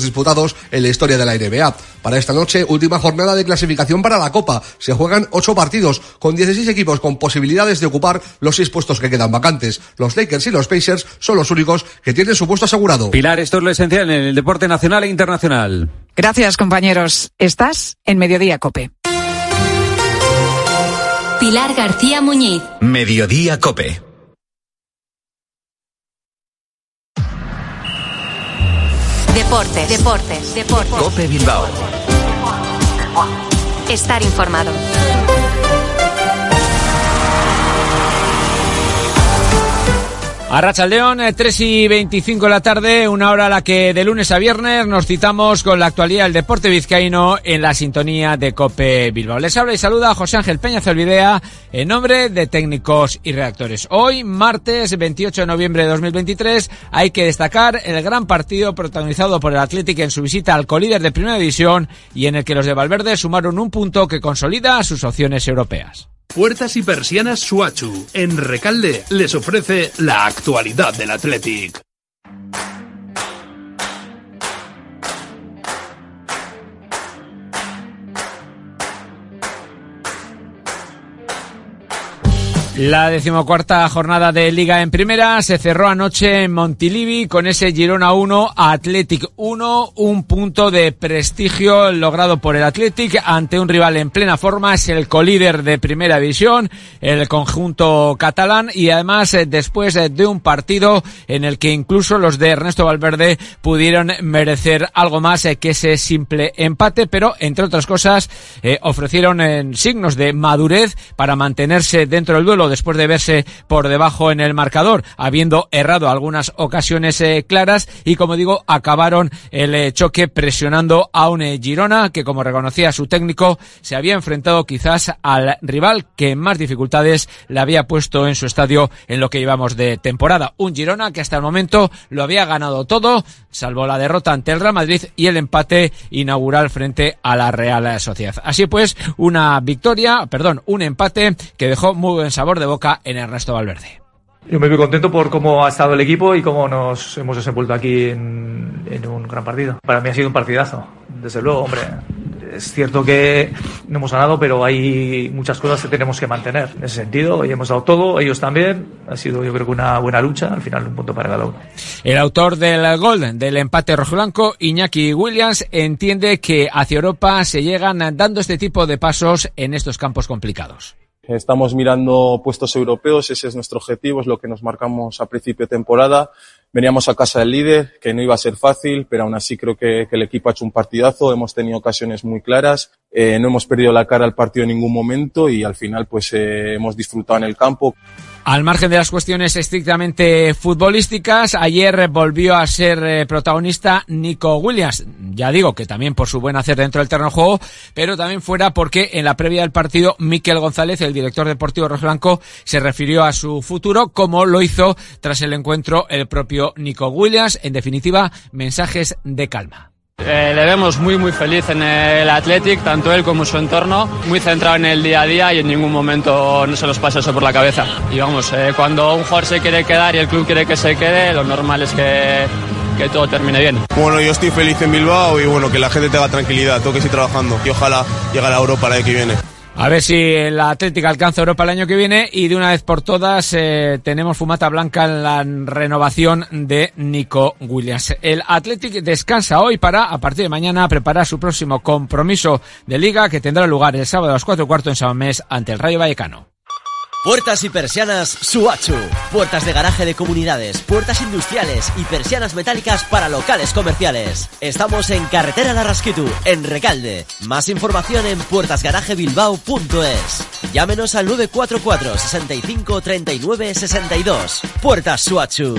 disputados en la historia de la NBA. Para esta noche, última jornada de clasificación para la Copa. Se juegan ocho partidos, con 16 equipos con posibilidades de ocupar los seis puestos que quedan vacantes. Los Lakers y los Pacers son los únicos que tienen su puesto asegurado. Pilar, esto es lo esencial en el deporte nacional e internacional. Gracias, compañeros. Estás en Mediodía Cope. Pilar García Muñiz. Mediodía Cope. Deportes, deportes, deportes. Cope Bilbao. Estar informado. A Rachaldeón, 3 y 25 de la tarde, una hora a la que de lunes a viernes nos citamos con la actualidad del deporte vizcaíno en la sintonía de Cope Bilbao. Les habla y saluda a José Ángel Peña Zalvidea en nombre de técnicos y redactores. Hoy, martes 28 de noviembre de 2023, hay que destacar el gran partido protagonizado por el Atlético en su visita al colíder de Primera División y en el que los de Valverde sumaron un punto que consolida sus opciones europeas. Puertas y persianas Suachu. En Recalde les ofrece la actualidad del Athletic. La decimocuarta jornada de Liga en Primera se cerró anoche en Montilivi con ese Girona 1, Athletic 1, un punto de prestigio logrado por el Athletic ante un rival en plena forma, es el colíder de Primera División, el conjunto catalán y además eh, después de un partido en el que incluso los de Ernesto Valverde pudieron merecer algo más eh, que ese simple empate, pero entre otras cosas eh, ofrecieron signos de madurez para mantenerse dentro del duelo después de verse por debajo en el marcador, habiendo errado algunas ocasiones eh, claras y como digo, acabaron el eh, choque presionando a un eh, Girona que como reconocía su técnico se había enfrentado quizás al rival que más dificultades le había puesto en su estadio en lo que llevamos de temporada. Un Girona que hasta el momento lo había ganado todo, salvo la derrota ante el Real Madrid y el empate inaugural frente a la Real Sociedad. Así pues, una victoria, perdón, un empate que dejó muy buen sabor de boca en Ernesto Valverde. Yo me voy contento por cómo ha estado el equipo y cómo nos hemos desenvuelto aquí en, en, un gran partido. Para mí ha sido un partidazo, desde luego, hombre. Es cierto que no hemos ganado, pero hay muchas cosas que tenemos que mantener. En ese sentido, y hemos dado todo, ellos también. Ha sido, yo creo que una buena lucha. Al final, un punto para cada uno. El autor del gol del empate rojo-blanco, Iñaki Williams, entiende que hacia Europa se llegan dando este tipo de pasos en estos campos complicados. Estamos mirando puestos europeos, ese es nuestro objetivo, es lo que nos marcamos a principio de temporada. Veníamos a casa del líder, que no iba a ser fácil, pero aún así creo que, que el equipo ha hecho un partidazo, hemos tenido ocasiones muy claras, eh, no hemos perdido la cara al partido en ningún momento y al final pues eh, hemos disfrutado en el campo. Al margen de las cuestiones estrictamente futbolísticas, ayer volvió a ser eh, protagonista Nico Williams. Ya digo que también por su buen hacer dentro del terreno de juego, pero también fuera porque en la previa del partido Miquel González, el director deportivo rojiblanco, se refirió a su futuro como lo hizo tras el encuentro el propio Nico Williams. En definitiva, mensajes de calma. Eh, le vemos muy muy feliz en el Athletic, tanto él como su entorno, muy centrado en el día a día y en ningún momento no se nos pasa eso por la cabeza. Y vamos, eh, cuando un jugador se quiere quedar y el club quiere que se quede, lo normal es que, que todo termine bien. Bueno, yo estoy feliz en Bilbao y bueno, que la gente tenga tranquilidad, tengo que seguir trabajando y ojalá llegue a la Europa el año que viene. A ver si la Atlética alcanza Europa el año que viene y de una vez por todas eh, tenemos fumata blanca en la renovación de Nico Williams. El Athletic descansa hoy para, a partir de mañana, preparar su próximo compromiso de liga que tendrá lugar el sábado a las cuatro y cuarto en San Mamés ante el Rayo Vallecano. Puertas y persianas Suachu. Puertas de garaje de comunidades, puertas industriales y persianas metálicas para locales comerciales. Estamos en Carretera Larrasquitu, en Recalde. Más información en puertasgarajebilbao.es. Llámenos al 944 65 39 62. Puertas Suachu.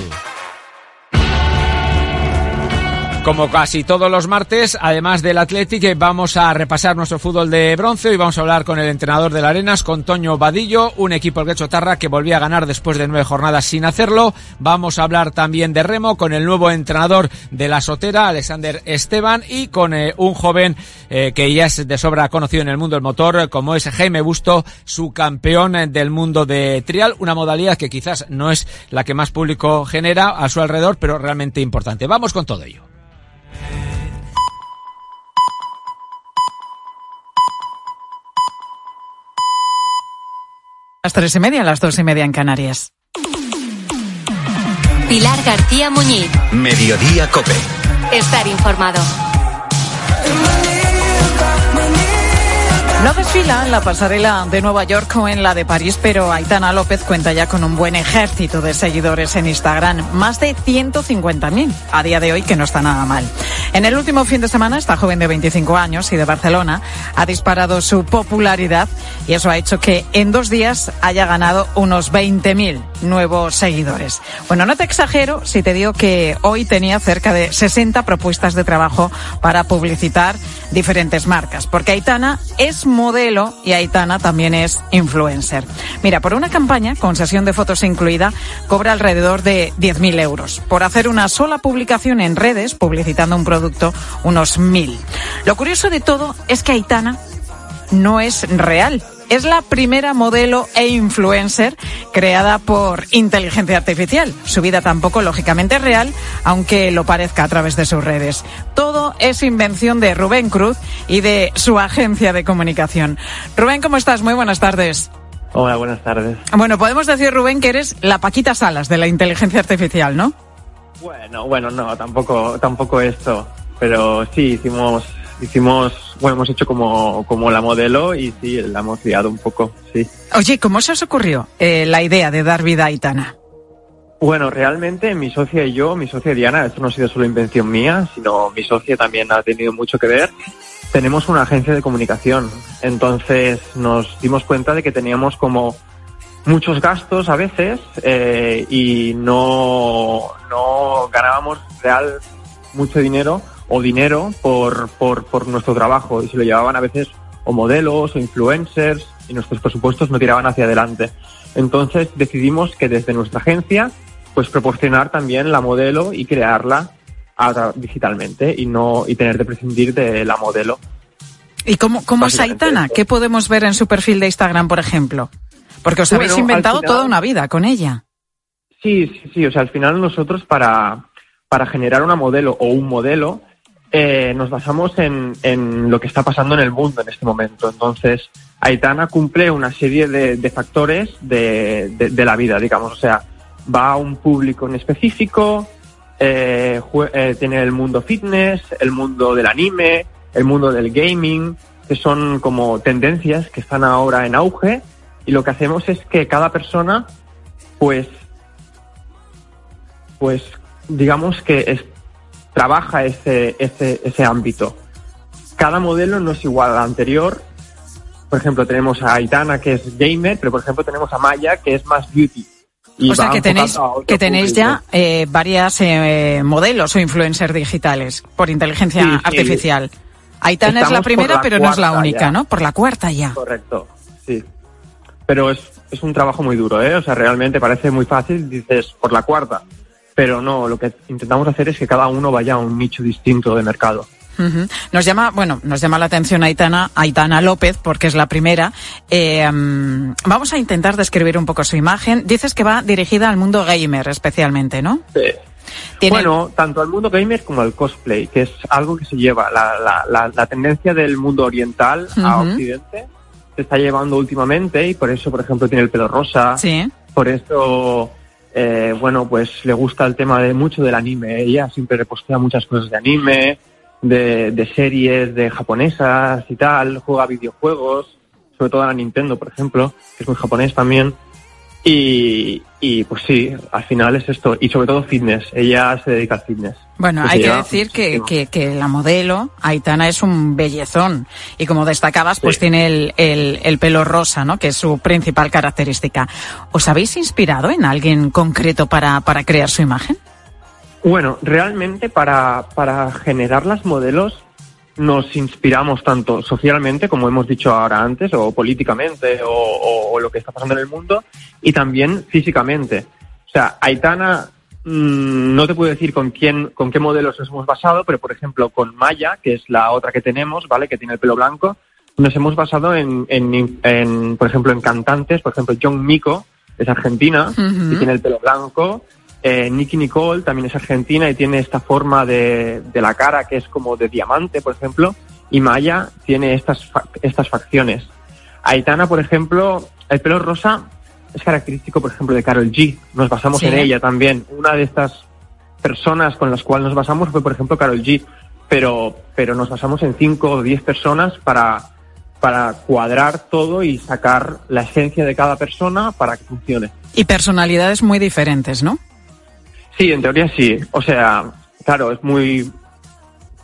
Como casi todos los martes, además del Athletic, vamos a repasar nuestro fútbol de bronce. Hoy vamos a hablar con el entrenador del Arenas, con Toño Vadillo, un equipo el Guecho Tarra que volvía a ganar después de nueve jornadas sin hacerlo. Vamos a hablar también de remo con el nuevo entrenador de la Sotera, Alexander Esteban, y con eh, un joven eh, que ya es de sobra conocido en el mundo del motor, como es Jaime Busto, su campeón del mundo de trial, una modalidad que quizás no es la que más público genera a su alrededor, pero realmente importante. Vamos con todo ello. Las tres y media, las dos y media en Canarias. Pilar García Muñiz. Mediodía Cope. Estar informado. No desfila en la pasarela de Nueva York o en la de París, pero Aitana López cuenta ya con un buen ejército de seguidores en Instagram, más de 150.000 a día de hoy, que no está nada mal. En el último fin de semana, esta joven de 25 años y de Barcelona ha disparado su popularidad y eso ha hecho que en dos días haya ganado unos 20.000 nuevos seguidores. Bueno, no te exagero si te digo que hoy tenía cerca de 60 propuestas de trabajo para publicitar diferentes marcas, porque Aitana es modelo y Aitana también es influencer. Mira, por una campaña con sesión de fotos incluida, cobra alrededor de 10.000 euros. Por hacer una sola publicación en redes, publicitando un producto, unos 1.000. Lo curioso de todo es que Aitana no es real. Es la primera modelo e influencer creada por inteligencia artificial. Su vida tampoco, lógicamente, es real, aunque lo parezca a través de sus redes. Todo es invención de Rubén Cruz y de su agencia de comunicación. Rubén, ¿cómo estás? Muy buenas tardes. Hola, buenas tardes. Bueno, podemos decir, Rubén, que eres la Paquita Salas de la inteligencia artificial, ¿no? Bueno, bueno, no, tampoco, tampoco esto. Pero sí, hicimos hicimos, bueno, hemos hecho como, como la modelo y sí, la hemos guiado un poco, sí. Oye, ¿cómo se os ocurrió eh, la idea de dar vida a Aitana? Bueno, realmente mi socia y yo, mi socia Diana, esto no ha sido solo invención mía, sino mi socia también ha tenido mucho que ver. Tenemos una agencia de comunicación, entonces nos dimos cuenta de que teníamos como muchos gastos a veces eh, y no, no ganábamos real mucho dinero o dinero por, por, por nuestro trabajo y se lo llevaban a veces o modelos o influencers y nuestros presupuestos no tiraban hacia adelante. Entonces decidimos que desde nuestra agencia pues proporcionar también la modelo y crearla digitalmente y no y tener de prescindir de la modelo. ¿Y cómo, cómo es Aitana? ¿Qué podemos ver en su perfil de Instagram, por ejemplo? Porque os habéis inventado toda una vida con ella. Sí, sí, sí. O sea, al final nosotros para, para generar una modelo o un modelo eh, nos basamos en, lo que está pasando en el mundo en este momento. Entonces, Aitana cumple una serie de, factores de, de, la vida, digamos. O sea, va a un público en específico, eh, eh, tiene el mundo fitness, el mundo del anime, el mundo del gaming, que son como tendencias que están ahora en auge. Y lo que hacemos es que cada persona, pues, pues, digamos que es, trabaja ese, ese, ese ámbito. Cada modelo no es igual al anterior. Por ejemplo, tenemos a Aitana, que es gamer, pero por ejemplo tenemos a Maya, que es más beauty. o sea que tenéis, que tenéis ya eh, varias eh, modelos o influencers digitales por inteligencia artificial. Aitana es la primera, pero no es la única, ¿no? Por la cuarta ya. Correcto, sí. Pero es, es un trabajo muy duro, ¿eh? O sea, realmente parece muy fácil, dices, por la cuarta pero no, lo que intentamos hacer es que cada uno vaya a un nicho distinto de mercado. Nos llama, bueno, nos llama la atención Aitana, Aitana López, porque es la primera. Eh, mm, vamos a intentar describir un poco su imagen. Dices que va dirigida al mundo gamer especialmente, ¿no? Sí. Bueno, tanto al mundo gamer como al cosplay, que es algo que se lleva. La, la, la, tendencia del mundo oriental a Occidente se está llevando últimamente y por eso, por ejemplo, tiene el pelo rosa. Sí. Por eso eh, bueno, pues le gusta el tema de mucho del anime. Ella siempre repostea muchas cosas de anime, de, de series, de japonesas y tal. Juega videojuegos, sobre todo a la Nintendo, por ejemplo, que es muy japonés también. Y, y pues sí, al final es esto. Y sobre todo fitness. Ella se dedica al fitness. Bueno, hay que decir que, que, que, la modelo, Aitana, es un bellezón. Y como destacabas, pues tiene el, el, el, pelo rosa, ¿no? Que es su principal característica. ¿Os habéis inspirado en alguien concreto para, para crear su imagen? Bueno, realmente para, para generar las modelos nos inspiramos tanto socialmente, como hemos dicho ahora antes, o políticamente, o, lo que está pasando en el mundo, y también físicamente. O sea, Aitana, mmm, no te puedo decir con quién, con qué modelos nos hemos basado, pero por ejemplo con Maya, que es la otra que tenemos, ¿vale? Que tiene el pelo blanco, nos hemos basado en, en, en por ejemplo, en cantantes, por ejemplo, John Miko, es argentina, y tiene el pelo blanco, eh, Nicky Nicole también es argentina y tiene esta forma de, de, la cara que es como de diamante, por ejemplo. Y Maya tiene estas, estas facciones. Aitana, por ejemplo, el pelo rosa es característico, por ejemplo, de Carol G. Nos basamos Sí. en ella también. Una de estas personas con las cuales nos basamos fue, por ejemplo, Carol G. Pero, pero nos basamos en cinco o diez personas para, para cuadrar todo y sacar la esencia de cada persona para que funcione. Y personalidades muy diferentes, ¿no? Sí, en teoría sí. O sea, claro, es muy...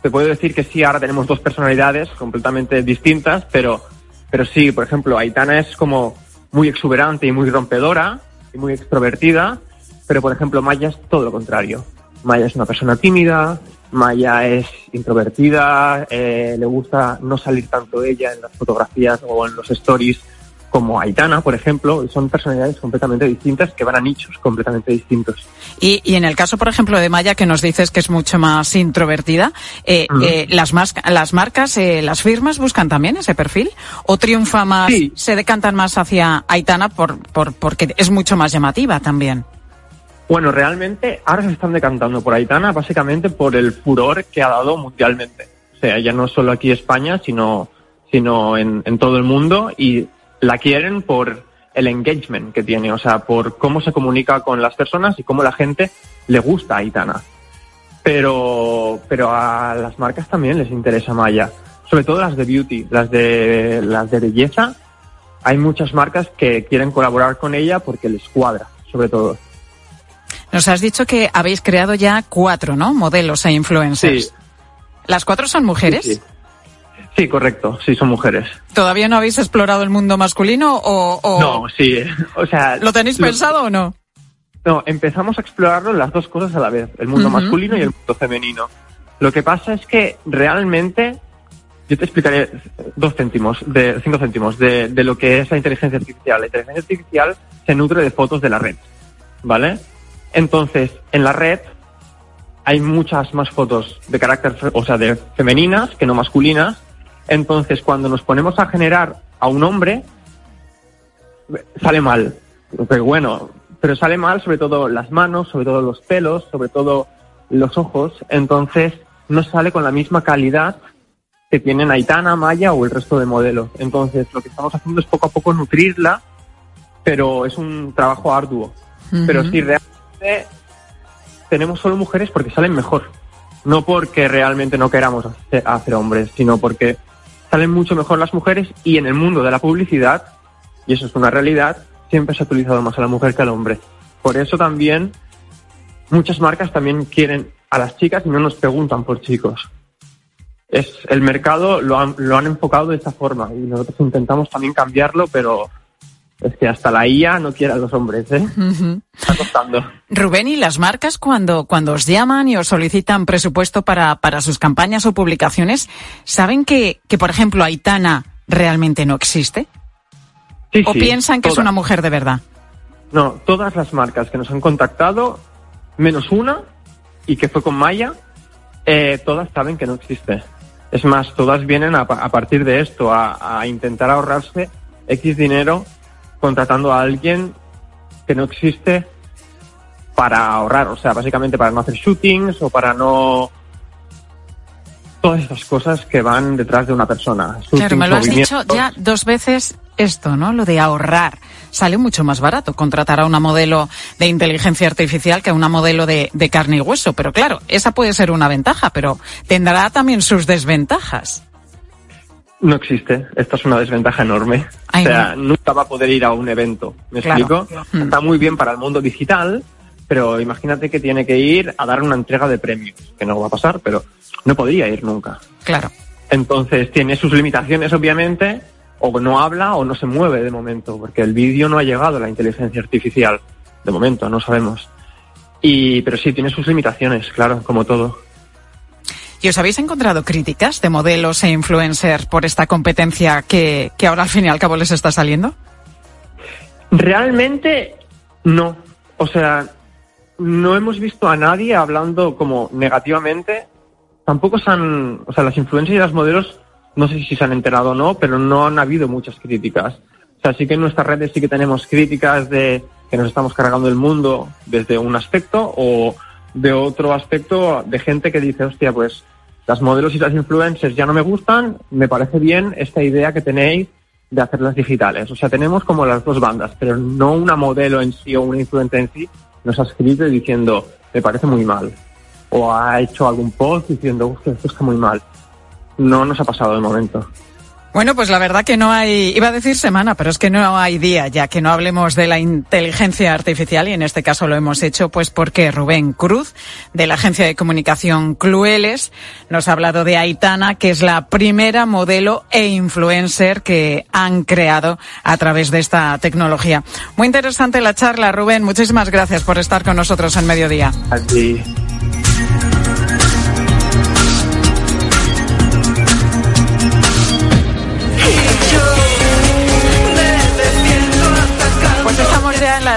Te puedo decir que sí, ahora tenemos dos personalidades completamente distintas, pero, pero sí, por ejemplo, Aitana es como muy exuberante y muy rompedora y muy extrovertida, pero por ejemplo Maya es todo lo contrario. Maya es una persona tímida, Maya es introvertida, eh, le gusta no salir tanto ella en las fotografías o en los stories como Aitana, por ejemplo, son personalidades completamente distintas que van a nichos completamente distintos. Y, y en el caso, por ejemplo, de Maya, que nos dices que es mucho más introvertida, eh, eh, las, mas- las marcas, eh, las firmas buscan también ese perfil o triunfa más, Sí. se decantan más hacia Aitana por, por, porque es mucho más llamativa también. Bueno, realmente ahora se están decantando por Aitana básicamente por el furor que ha dado mundialmente. O sea, ya no solo aquí en España, sino, sino en, en todo el mundo y la quieren por el engagement que tiene, o sea, por cómo se comunica con las personas y cómo la gente le gusta a Aitana. Pero, pero a las marcas también les interesa Maya, sobre todo las de beauty, las de, las de belleza. Hay muchas marcas que quieren colaborar con ella porque les cuadra, sobre todo. Nos has dicho que habéis creado ya cuatro, ¿no? Modelos e influencers. Sí. ¿Las cuatro son mujeres? Sí, sí. Sí, correcto, sí, son mujeres. ¿Todavía no habéis explorado el mundo masculino o, o No, sí, o sea... lo tenéis pensado o no? No, empezamos a explorarlo las dos cosas a la vez, el mundo masculino y el mundo femenino. Lo que pasa es que realmente, yo te explicaré dos céntimos, de cinco céntimos, de, de lo que es la inteligencia artificial. La inteligencia artificial se nutre de fotos de la red, ¿vale? Entonces, en la red hay muchas más fotos de carácter, o sea, de femeninas que no masculinas. Entonces, cuando nos ponemos a generar a un hombre, sale mal. Pero bueno, pero sale mal sobre todo las manos, sobre todo los pelos, sobre todo los ojos. Entonces, no sale con la misma calidad que tienen Aitana, Maya o el resto de modelos. Entonces, lo que estamos haciendo es poco a poco nutrirla, pero es un trabajo arduo. Pero sí, realmente tenemos solo mujeres porque salen mejor. No porque realmente no queramos hacer, hacer hombres, sino porque salen mucho mejor las mujeres y en el mundo de la publicidad, y eso es una realidad, siempre se ha utilizado más a la mujer que al hombre. Por eso también muchas marcas también quieren a las chicas y no nos preguntan por chicos. Es, el mercado lo han, lo han enfocado de esta forma y nosotros intentamos también cambiarlo, pero es que hasta la IA no quiere a los hombres, ¿eh? Está costando. Rubén, ¿y las marcas cuando, cuando os llaman y os solicitan presupuesto para, para sus campañas o publicaciones, saben que, que, por ejemplo, Aitana realmente no existe? Sí, ¿O sí, piensan que es una mujer de verdad? No, todas las marcas que nos han contactado, menos una, y que fue con Maya, eh, todas saben que no existe. Es más, todas vienen a partir de esto, a, a intentar ahorrarse X dinero contratando a alguien que no existe para ahorrar, o sea, básicamente para no hacer shootings o para no... Todas esas cosas que van detrás de una persona. Claro, me lo has dicho ya dos veces esto, ¿no? Lo de ahorrar. Sale mucho más barato contratar a una modelo de inteligencia artificial que a una modelo de, de carne y hueso. Pero claro, esa puede ser una ventaja, pero tendrá también sus desventajas. No existe. Esta es una desventaja enorme. Ay, o sea, nunca va a poder ir a un evento. ¿Me Claro. explico? Mm. Está muy bien para el mundo digital, pero imagínate que tiene que ir a dar una entrega de premios, que no va a pasar, pero no podría ir nunca. Claro. Entonces tiene sus limitaciones, obviamente, o no habla o no se mueve de momento, porque el vídeo no ha llegado a la inteligencia artificial. De momento, no sabemos. Y, pero sí, tiene sus limitaciones, claro, como todo. ¿Y os habéis encontrado críticas de modelos e influencers por esta competencia que, que ahora al fin y al cabo les está saliendo? Realmente no. O sea, no hemos visto a nadie hablando como negativamente. Tampoco se han, o sea, las influencias y las modelos, no sé si se han enterado o no, pero no han habido muchas críticas. O sea, sí que en nuestras redes sí que tenemos críticas de que nos estamos cargando el mundo desde un aspecto o de otro aspecto de gente que dice, hostia, pues las modelos y las influencers ya no me gustan, me parece bien esta idea que tenéis de hacerlas digitales. O sea, tenemos como las dos bandas, pero no una modelo en sí o una influencer en sí nos ha escrito diciendo, me parece muy mal. O ha hecho algún post diciendo, esto está muy mal. No nos ha pasado de momento. Bueno, pues la verdad que no hay, iba a decir semana, pero es que no hay día ya que no hablemos de la inteligencia artificial y en este caso lo hemos hecho pues porque Rubén Cruz de la agencia de comunicación Clueles nos ha hablado de Aitana, que es la primera modelo e influencer que han creado a través de esta tecnología. Muy interesante la charla, Rubén. Muchísimas gracias por estar con nosotros en mediodía. Así. en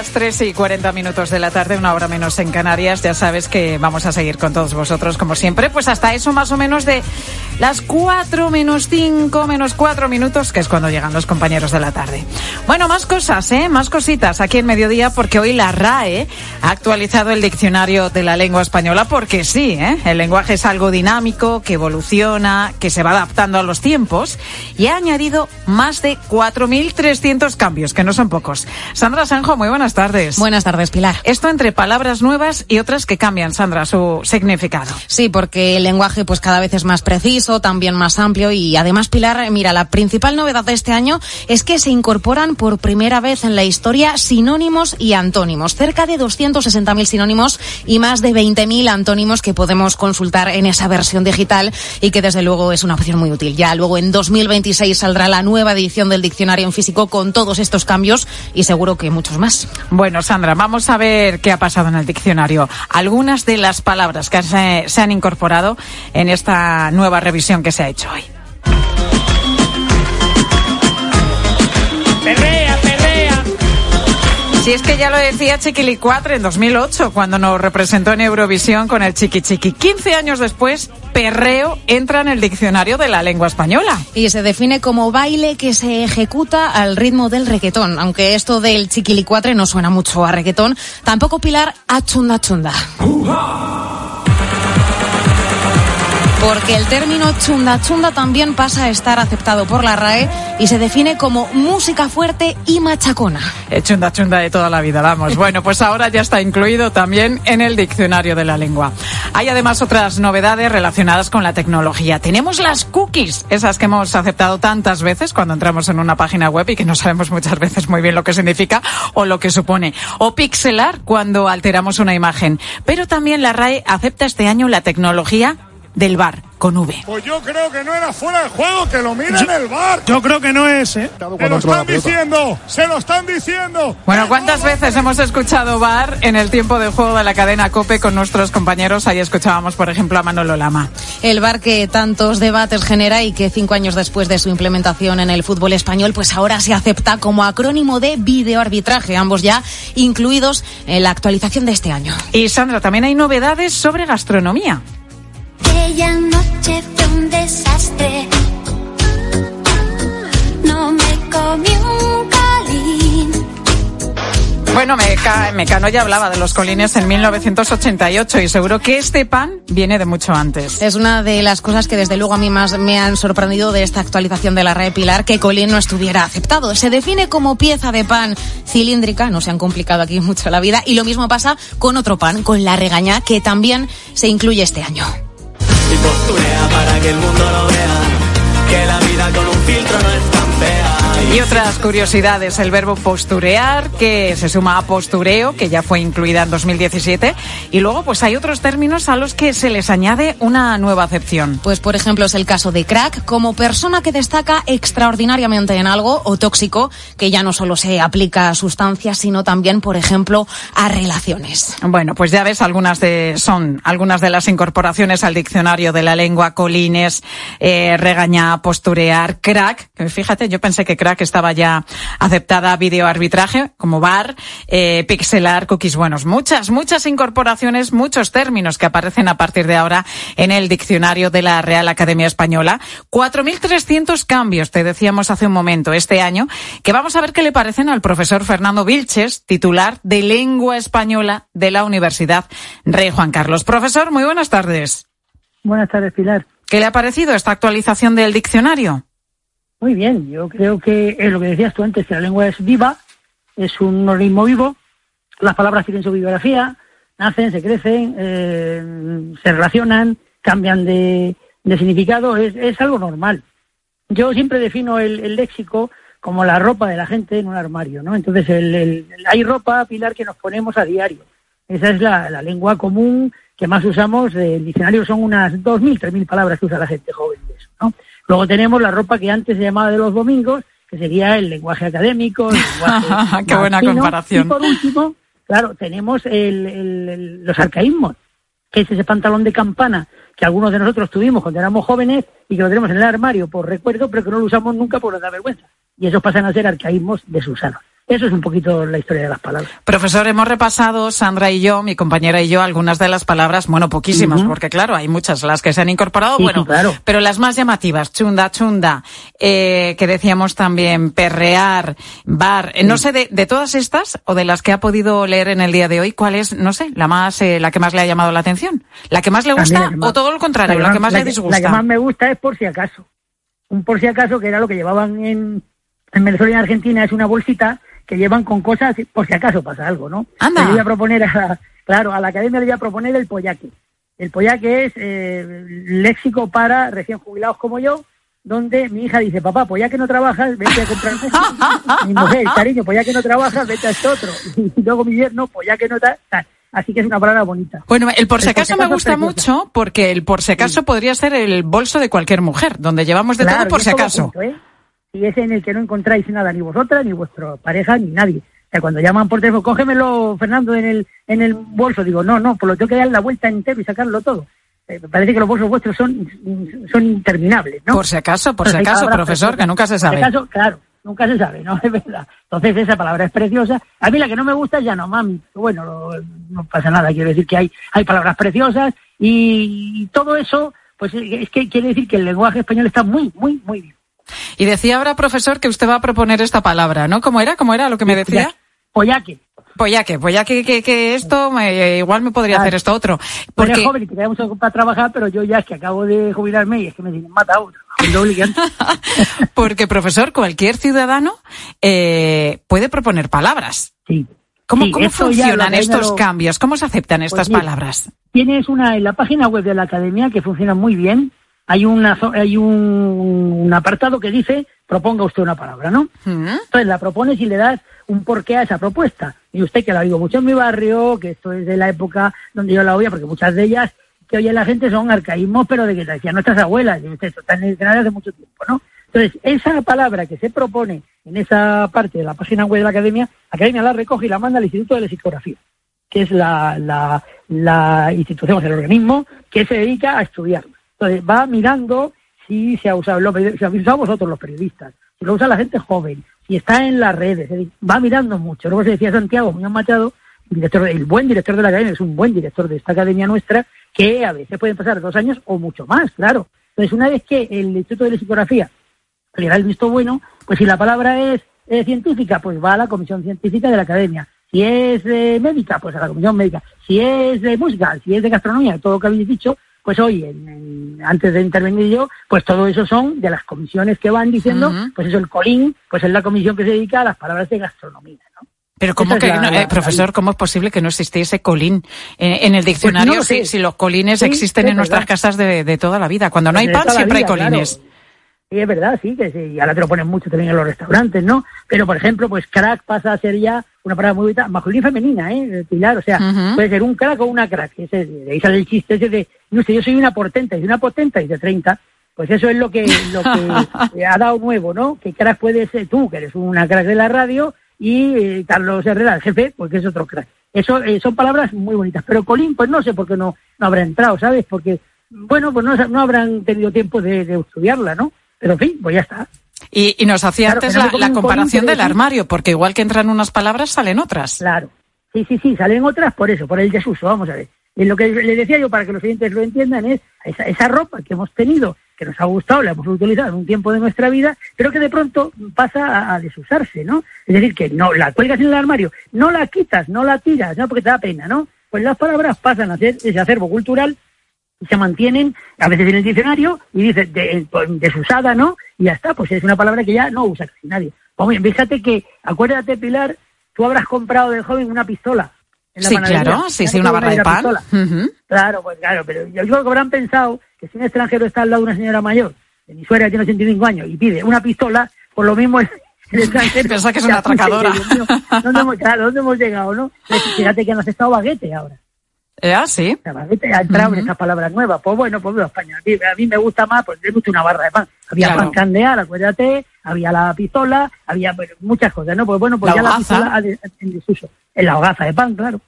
las 3 y 40 minutos de la tarde, una hora menos en Canarias. Ya sabes que vamos a seguir con todos vosotros, como siempre, pues hasta eso más o menos de las 4 menos 5, menos 4 minutos, que es cuando llegan los compañeros de la tarde. Bueno, más cosas, ¿eh? Más cositas aquí en mediodía, porque hoy la RAE ha actualizado el diccionario de la lengua española, porque sí, ¿eh? El lenguaje es algo dinámico, que evoluciona, que se va adaptando a los tiempos, y ha añadido más de 4.300 cambios, que no son pocos. Sandra Sanjo, muy buenas tardes. Buenas tardes, Pilar. Esto entre palabras nuevas y otras que cambian, Sandra, su significado. Sí, porque el lenguaje pues cada vez es más preciso, también más amplio y además, Pilar, mira, la principal novedad de este año es que se incorporan por primera vez en la historia sinónimos y antónimos. Cerca de 260.000 sinónimos y más de 20.000 antónimos que podemos consultar en esa versión digital y que desde luego es una opción muy útil. Ya luego en 2026 saldrá la nueva edición del diccionario en físico con todos estos cambios y seguro que muchos más. Bueno, Sandra, vamos a ver qué ha pasado en el diccionario. Algunas de las palabras que se, han incorporado en esta nueva revisión que se ha hecho hoy. Si es que ya lo decía Chiquilicuatre en 2008, cuando nos representó en Eurovisión con el Chiqui Chiqui. 15 años después, perreo entra en el diccionario de la lengua española. Y se define como baile que se ejecuta al ritmo del reggaetón. Aunque esto del Chiquilicuatre no suena mucho a reggaetón, tampoco Pilar a chunda chunda porque el término chunda chunda también pasa a estar aceptado por la RAE y se define como música fuerte y machacona. El chunda chunda de toda la vida, vamos. Bueno, pues ahora ya está incluido también en el diccionario de la lengua. Hay además otras novedades relacionadas con la tecnología. Tenemos las cookies, esas que hemos aceptado tantas veces cuando entramos en una página web y que no sabemos muchas veces muy bien lo que significa o lo que supone. O pixelar cuando alteramos una imagen. Pero también la RAE acepta este año la tecnología del bar con V. Pues yo creo que no era fuera de juego, que lo miren el bar. Yo creo que no es, ¿eh? Se lo están diciendo, se lo están diciendo. Bueno, ¿cuántas veces hemos escuchado bar en el tiempo de juego de la cadena COPE con nuestros compañeros? Ahí escuchábamos, por ejemplo, a Manolo Lama. El bar que tantos debates genera y que cinco años después de su implementación en el fútbol español, pues ahora se acepta como acrónimo de videoarbitraje, ambos ya incluidos en la actualización de este año. Y Sandra, también hay novedades sobre gastronomía. Aquella noche fue un desastre. No me comí un colín. Bueno, Mecano ya hablaba de los colines en 1988 y seguro que este pan viene de mucho antes. Es una de las cosas que desde luego a mí más me han sorprendido de esta actualización de la red Pilar, que colín no estuviera aceptado. Se define como pieza de pan cilíndrica, no se han complicado aquí mucho la vida, y lo mismo pasa con otro pan, con la regaña, que también se incluye este año y posturea para que el mundo lo vea. Que la vida con un filtro no es tan fea. Y otras curiosidades, el verbo posturear, que se suma a postureo, que ya fue incluida en 2017. Y luego, pues hay otros términos a los que se les añade una nueva acepción. Pues, por ejemplo, es el caso de crack, como persona que destaca extraordinariamente en algo, o tóxico, que ya no solo se aplica a sustancias, sino también, por ejemplo, a relaciones. Bueno, pues ya ves, algunas de, son algunas de las incorporaciones al diccionario de la lengua, colines, eh, regaña, posturear, crack. Fíjate, yo pensé que crack estaba ya aceptada videoarbitraje como bar, eh, pixelar, cookies buenos. Muchas, muchas incorporaciones, muchos términos que aparecen a partir de ahora en el diccionario de la Real Academia Española. 4.300 cambios, te decíamos hace un momento, este año, que vamos a ver qué le parecen al profesor Fernando Vilches, titular de Lengua Española de la Universidad Rey Juan Carlos. Profesor, muy buenas tardes. Buenas tardes, Pilar. ¿Qué le ha parecido esta actualización del diccionario? Muy bien, yo creo que es lo que decías tú antes, que la lengua es viva, es un organismo vivo, las palabras tienen su biografía, nacen, se crecen, eh, se relacionan, cambian de, de significado, es, es algo normal. Yo siempre defino el, el léxico como la ropa de la gente en un armario, ¿no? Entonces, el, el- hay ropa, Pilar, que nos ponemos a diario. Esa es la, la lengua común que más usamos. El diccionario son unas 2.000, 3.000 palabras que usa la gente joven de eso, ¿no? Luego tenemos la ropa que antes se llamaba de los domingos, que sería el lenguaje académico, el lenguaje Qué buena fino. comparación. Y por último, claro, tenemos el- los arcaísmos, que es ese pantalón de campana que algunos de nosotros tuvimos cuando éramos jóvenes y que lo tenemos en el armario por recuerdo, pero que no lo usamos nunca por da vergüenza. Y esos pasan a ser arcaísmos desusanos. Eso es un poquito la historia de las palabras. Profesor, hemos repasado, Sandra y yo, mi compañera y yo, algunas de las palabras, bueno, poquísimas, porque claro, hay muchas las que se han incorporado, Sí, bueno, claro. pero las más llamativas, chunda, chunda, eh, que decíamos también, perrear, bar, eh, no sé, de, de todas estas, o de las que ha podido leer en el día de hoy, ¿cuál es, no sé, la más, eh, la que más le ha llamado la atención? ¿La que más le gusta más- o todo lo contrario, la que más, la le que- disgusta? La que más me gusta es por si acaso. Un por si acaso, que era lo que llevaban en, en Venezuela y en Argentina, es una bolsita que llevan con cosas por si acaso pasa algo, ¿no? Anda. Le voy a proponer, a, claro, a la academia le voy a proponer el pollaque. El pollaque es eh, léxico para recién jubilados como yo, donde mi hija dice, papá, pues ya que no trabajas, vete a comprar mi mujer, cariño, pues ya que no trabajas, vete a esto otro. Y luego mi yerno, pues ya que no ta- tal. Así que es una palabra bonita. Bueno, el por si acaso me gusta mucho porque el por si acaso podría ser el bolso de cualquier mujer, donde llevamos de Claro, todo por si acaso. ¿eh? Y es en el que no encontráis nada, ni vosotras, ni vuestra pareja, ni nadie. O sea, cuando llaman por teléfono, cógemelo, Fernando, en el, en el bolso. Digo, no, no, por lo tengo que dar la vuelta entero y sacarlo todo. Eh, me parece que los bolsos vuestros son, son interminables, ¿no? Por si acaso, por si acaso, profesor, preciosas. que nunca se Por sabe. si acaso, claro, nunca se sabe, ¿no? Es verdad. Entonces, esa palabra es preciosa. A mí la que no me gusta es ya no mami. Bueno, no pasa nada. Quiero decir que hay, hay palabras preciosas y, todo eso, pues es que quiere decir que el lenguaje español está muy, muy, muy bien. Y decía ahora, profesor, que usted va a proponer esta palabra, ¿no? ¿Cómo era? ¿Cómo era lo que me decía? Pollaque. Pollaque, pollaque, que, que esto me- igual me podría hacer esto otro. Porque Porque, joven y te queda mucho para trabajar, pero yo ya es que acabo de jubilarme y es que me dicen, mata otro. Porque, profesor, cualquier ciudadano eh, puede proponer palabras. Sí. ¿Cómo, Sí, funcionan estos lo- cambios? ¿Cómo se aceptan estas mira, palabras? Tienes una en la página web de la academia que funciona muy bien. Hay una hay un, un apartado que dice proponga usted una palabra, ¿no? Entonces la propones y le das un porqué a esa propuesta. Y usted que la digo mucho en mi barrio, que esto es de la época donde yo la oía, porque muchas de ellas que oye la gente son arcaísmos, pero de que te decían nuestras abuelas, y esto está en el diccionario hace mucho tiempo, ¿no? Entonces, esa palabra que se propone en esa parte de la página web de la academia, la academia la recoge y la manda al Instituto de Lexicografía que es la, la, la institución, o sea, el organismo que se dedica a estudiarlo. Va mirando si se ha usado, lo, si habéis usado vosotros los periodistas, si lo usa la gente joven, si está en las redes, va mirando mucho. Luego se decía Santiago Muñoz Machado, director, el buen director de la academia, es un buen director de esta academia nuestra, que a veces pueden pasar dos años o mucho más, claro. Entonces, una vez que el Instituto de Lexicografía le da el visto bueno, pues si la palabra es científica, pues va a la comisión científica de la academia. Si es eh, médica, pues a la comisión médica. Si es de música, si es de gastronomía, todo lo que habéis dicho, pues hoy, en- en- antes de intervenir yo, pues todo eso son de las comisiones que van diciendo, pues eso, el COLIN, pues es la comisión que se dedica a las palabras de gastronomía. Pero ¿cómo que, la- no, eh, profesor, cómo es posible que no existiese colín eh, en el diccionario Pues no lo sé. si, si los colines Sí, existen en nuestras verdad. casas de, de toda la vida? Cuando no hay pan siempre hay vida, claro. colines. Sí, es verdad, sí, que sí, y ahora te lo ponen mucho también en los restaurantes, ¿no? Pero, por ejemplo, pues crack pasa a ser ya una palabra muy bonita, masculina y femenina, ¿eh? Pilar, o sea, puede ser un crack o una crack. Ese, de ahí sale el chiste ese de, no sé, yo soy una portenta, y una potenta y de 30, pues eso es lo que, lo que ha dado nuevo, ¿no? Que crack puede ser tú, que eres una crack de la radio, y eh, Carlos Herrera, el jefe, pues que es otro crack. Eso eh, son palabras muy bonitas, pero Colín, pues no sé por qué no, no habrá entrado, ¿sabes? Porque, bueno, pues no, no habrán tenido tiempo de, de estudiarla, ¿no? Pero en fin, pues ya está. Y, y nos hacía Claro, antes la, comparación del armario, porque igual que entran unas palabras, salen otras. Claro. Sí, sí, sí, salen otras por eso, por el desuso, vamos a ver. Y lo que le decía yo para que los oyentes lo entiendan es esa, esa ropa que hemos tenido, que nos ha gustado, la hemos utilizado en un tiempo de nuestra vida, pero que de pronto pasa a, a desusarse, ¿no? Es decir, que no la cuelgas en el armario, no la quitas, no la tiras, no porque te da pena, ¿no? Pues las palabras pasan a ser ese acervo cultural se mantienen a veces en el diccionario y dice de- desusada, ¿no? Y ya está, pues es una palabra que ya no usa casi nadie. Pues bien, fíjate que, acuérdate, Pilar, tú habrás comprado del joven una pistola. en la Sí, panadería. claro, sí, sí, una barra de pan. Claro, pues claro, pero yo creo que habrán pensado que si un extranjero está al lado de una señora mayor, de mi suegra que tiene 85 años, y pide una pistola, por lo mismo es el extranjero. Que es una dice, atracadora. "Dios mío, ¿dónde hemos, claro, ¿dónde hemos llegado, no? Fíjate que han aceptado baguete ahora. ¿Ya? Sí. La baguete ha entrado en estas palabras nuevas. Pues bueno, pues viva España. A mí, a mí me gusta más, pues me gusta una barra de pan. Había Claro. pan candeal, acuérdate, había la pistola, había bueno, muchas cosas, ¿no? Pues bueno, pues La ya la hogaza. pistola ha de- en desuso. En la hogaza de pan, claro.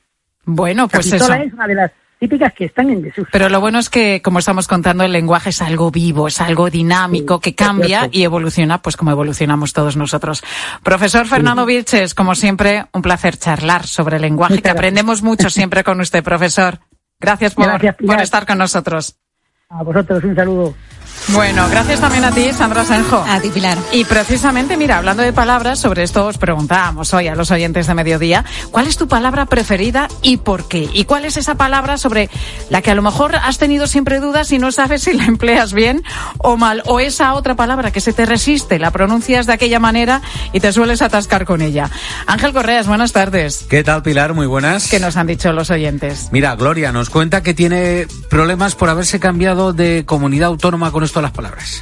Bueno, pues la pistola eso. es una de las típicas que están en desuso. Pero lo bueno es que, como estamos contando, el lenguaje es algo vivo, es algo dinámico, que cambia y evoluciona, pues como evolucionamos todos nosotros. Profesor Fernando Vilches, como siempre, un placer charlar sobre el lenguaje, que aprendemos mucho siempre con usted, profesor. Gracias por, Gracias, por estar con nosotros. A vosotros un saludo. Bueno, gracias también a ti, Sandra Senjo. A ti, Pilar. Y precisamente, mira, hablando de palabras, sobre esto os preguntábamos hoy a los oyentes de mediodía, ¿cuál es tu palabra preferida y por qué? ¿Y cuál es esa palabra sobre la que a lo mejor has tenido siempre dudas y no sabes si la empleas bien o mal? O esa otra palabra que se te resiste, la pronuncias de aquella manera y te sueles atascar con ella. Ángel Correas, buenas tardes. ¿Qué tal, Pilar? Muy buenas. ¿Qué nos han dicho los oyentes? Mira, Gloria nos cuenta que tiene problemas por haberse cambiado de comunidad autónoma con de las palabras.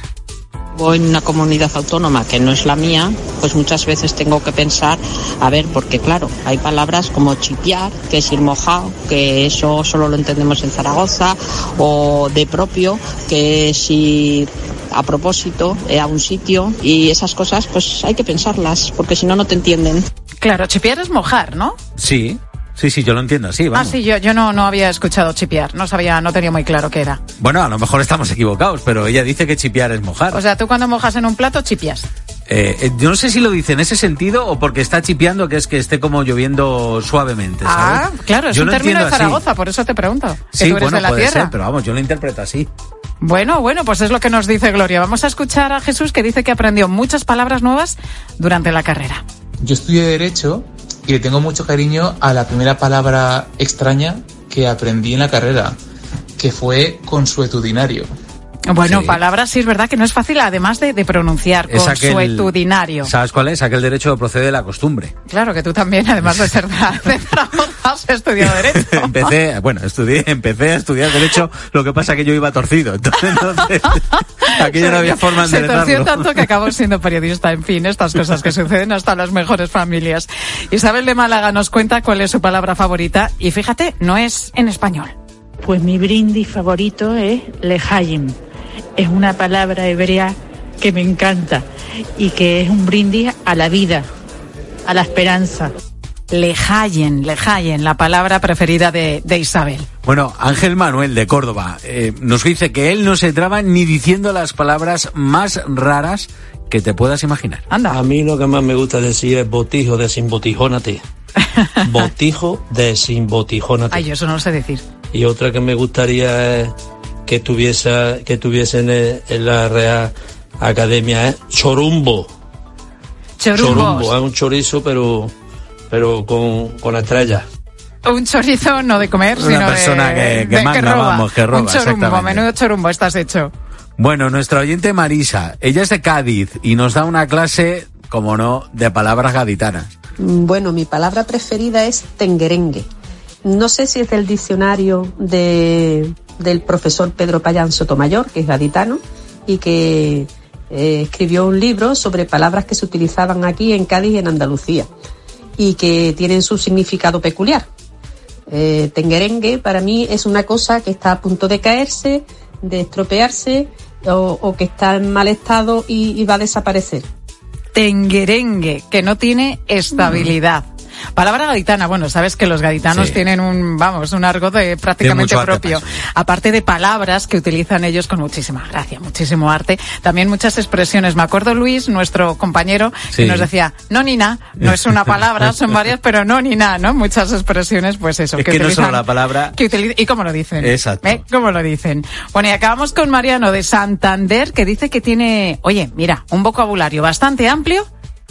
Vivo en una comunidad autónoma que no es la mía, pues muchas veces tengo que pensar, a ver, porque claro, hay palabras como chipiar, que es ir mojado, que eso solo lo entendemos en Zaragoza, o de propio, que es ir a propósito eh, a un sitio, y esas cosas pues hay que pensarlas, porque si no, no te entienden. Claro, chipiar es mojar, ¿no? Sí, sí, sí, yo lo entiendo así, Ah, sí, yo, yo no, no había escuchado chipiar, no sabía, no tenía muy claro qué era. Bueno, a lo mejor estamos equivocados, pero ella dice que chipear es mojar. O sea, tú cuando mojas en un plato, chipias. Eh, eh, yo no sé si lo dice en ese sentido o porque está chipeando, que es que esté como lloviendo suavemente. Ah, ¿sabes? claro, es Yo un término de así. Zaragoza, por eso te pregunto. Que Sí, tú eres bueno, de la puede tierra. ser, pero vamos, yo lo interpreto así. Bueno, bueno, pues es lo que nos dice Gloria. Vamos a escuchar a Jesús que dice que aprendió muchas palabras nuevas durante la carrera. Yo estudié Derecho y le tengo mucho cariño a la primera palabra extraña que aprendí en la carrera, que fue consuetudinario. Bueno, palabras sí es verdad que no es fácil, además de, de pronunciar, Es aquel- consuetudinario. ¿Sabes cuál es? Aquel derecho procede de la costumbre. Claro que tú también, además de ser de Zaragoza, has estudiado Derecho. empecé, bueno, estudié, empecé a estudiar derecho, lo que pasa que yo iba torcido, entonces, entonces aquí ya no había forma de Se torció tanto que acabó siendo periodista. En fin, estas cosas que suceden hasta en las mejores familias. Isabel de Málaga nos cuenta cuál es su palabra favorita y fíjate, no es en español. Pues mi brindis favorito es lejayim. Es una palabra hebrea que me encanta y que es un brindis a la vida, a la esperanza. Lejayen, lejayen, la palabra preferida de, de Isabel. Bueno, Ángel Manuel de Córdoba eh, nos dice que él no se traba ni diciendo las palabras más raras que te puedas imaginar. Anda. A mí lo que más me gusta decir es botijo, desimbotijónate. botijo, desimbotijónate. Ay, yo eso no lo sé decir. Y otra que me gustaría es que tuviese, que tuviesen en, en la Real Academia es chorumbo. Chorumbos. es un chorizo, pero, pero con, con estrellas. Un chorizo no de comer, Una sino persona de, que- que de- manda, vamos, que roba, Un chorumbo, menudo chorumbo estás hecho. Bueno, nuestra oyente Marisa, ella es de Cádiz y nos da una clase, como no, de palabras gaditanas. Bueno, mi palabra preferida es tenguerengue. No sé si es del diccionario de, del profesor Pedro Payán Sotomayor, que es gaditano, y que eh, escribió un libro sobre palabras que se utilizaban aquí en Cádiz y en Andalucía, y que tienen su significado peculiar. Eh, tenguerengue para mí es una cosa que está a punto de caerse, de estropearse, o, que está en mal estado y- y va a desaparecer. Tenguerengue, que no tiene estabilidad. Palabra gaditana, bueno, sabes que los gaditanos Sí. tienen un, vamos, un argot de prácticamente arte propio. Aparte de palabras que utilizan ellos con muchísima gracia, muchísimo arte, también muchas expresiones. Me acuerdo Luis, nuestro compañero, que nos decía, no ni na, no es una palabra, son varias, pero no ni na, ¿no? Muchas expresiones, pues eso. Es que no solo la palabra. que utiliza- ¿Y cómo lo dicen? Exacto. ¿Eh? ¿Cómo lo dicen? Bueno, y acabamos con Mariano de Santander, que dice que tiene, oye, mira, un vocabulario bastante amplio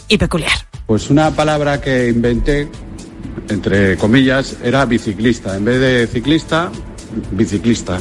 y peculiar. Pues una palabra que inventé, entre comillas, era biciclista. En vez de ciclista, biciclista.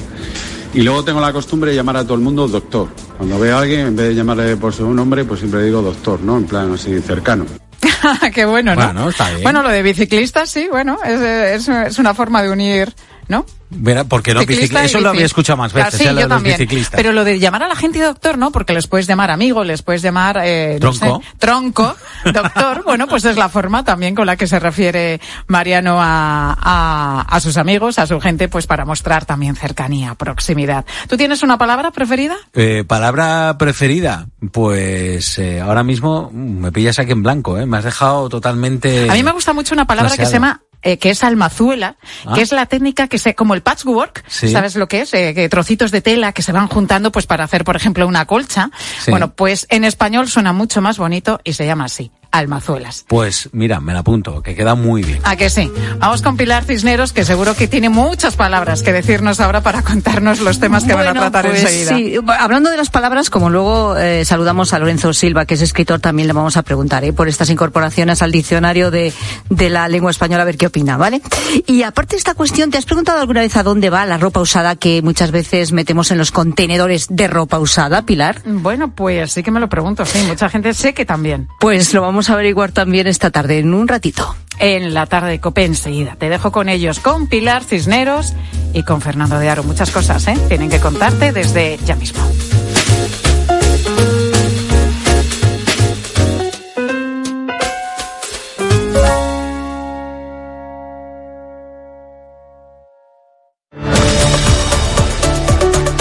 Y luego tengo la costumbre de llamar a todo el mundo doctor. Cuando veo a alguien, en vez de llamarle por su nombre, pues siempre digo doctor, ¿no? En plan así cercano. Qué bueno, ¿no? Bueno, está bien. Bueno, lo de biciclistas, sí, bueno, es, es, es una forma de unir, ¿no? Verá, porque no Ciclista Eso lo había escuchado más veces, sí, ya lo yo de los también. biciclistas. Pero lo de llamar a la gente doctor, ¿no? Porque les puedes llamar amigo, les puedes llamar eh, no Tronco. sé, tronco, doctor. bueno, pues es la forma también con la que se refiere Mariano a, a, a sus amigos, a su gente, pues para mostrar también cercanía, proximidad. ¿Tú tienes una palabra preferida? Eh, palabra preferida, pues eh, ahora mismo me pillas aquí en blanco, ¿eh? Me has dejado totalmente. A mí me gusta mucho una palabra que se llama eh, que es almazuela, Ah. que es la técnica que se, como el patchwork, Sí. ¿sabes lo que es? Eh, que trocitos de tela que se van juntando pues para hacer, por ejemplo, una colcha. Sí. Bueno, pues en español suena mucho más bonito y se llama así, almazuelas. Pues mira, me la apunto, que queda muy bien. ¿A que sí? Vamos con Pilar Cisneros, que seguro que tiene muchas palabras que decirnos ahora para contarnos los temas que van a tratar pues enseguida. Sí, hablando de las palabras, como luego eh, saludamos a Lorenzo Silva, que es escritor, también le vamos a preguntar ¿eh? por estas incorporaciones al diccionario de, de la lengua española, a ver qué opina, ¿vale? Y aparte de esta cuestión, ¿te has preguntado alguna vez a dónde va la ropa usada que muchas veces metemos en los contenedores de ropa usada, Pilar? Bueno, pues sí que me lo pregunto, sí, mucha gente sé que también. Pues lo vamos a averiguar también esta tarde, en un ratito. En la tarde de Cope enseguida. Te dejo con ellos, con Pilar Cisneros y con Fernando de Aro. Muchas cosas, ¿eh? Tienen que contarte desde ya mismo.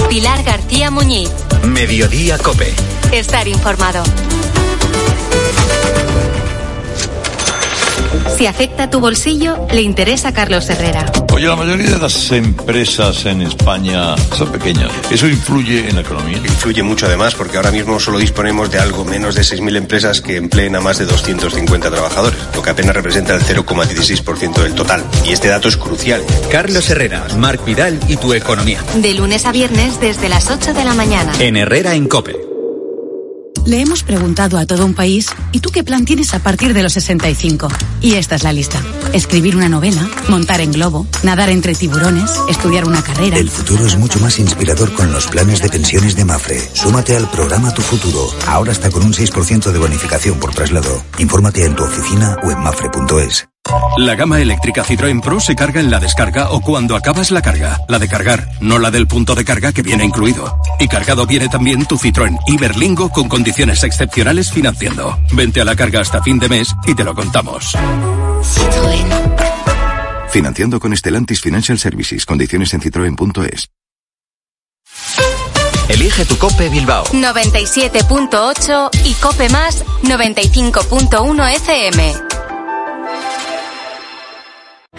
Pilar García Muñiz. Mediodía Cope. Estar informado. Si afecta tu bolsillo, le interesa a Carlos Herrera. Oye, la mayoría de las empresas en España son pequeñas. ¿Eso influye en la economía? Influye mucho además porque ahora mismo solo disponemos de algo menos de 6.000 empresas que empleen a más de 250 trabajadores, lo que apenas representa el 0,16% del total. Y este dato es crucial. Carlos Herrera, Marc Vidal y tu economía. De lunes a viernes desde las 8 de la mañana. En Herrera en Cope. Le hemos preguntado a todo un país, ¿y tú qué plan tienes a partir de los 65? Y esta es la lista. Escribir una novela, montar en globo, nadar entre tiburones, estudiar una carrera. El futuro es mucho más inspirador con los planes de pensiones de Mafre. Súmate al programa Tu Futuro. Ahora está con un 6% de bonificación por traslado. Infórmate en tu oficina o en mafre.es. La gama eléctrica Citroën Pro se carga en la descarga o cuando acabas la carga. La de cargar, no la del punto de carga que viene incluido. Y cargado viene también tu Citroën Iberlingo con condiciones excepcionales financiando. Vente a la carga hasta fin de mes y te lo contamos. Financiando con Stellantis Financial Services. Condiciones en citroen.es. Elige tu Cope Bilbao. 97.8 y Cope Más 95.1 FM.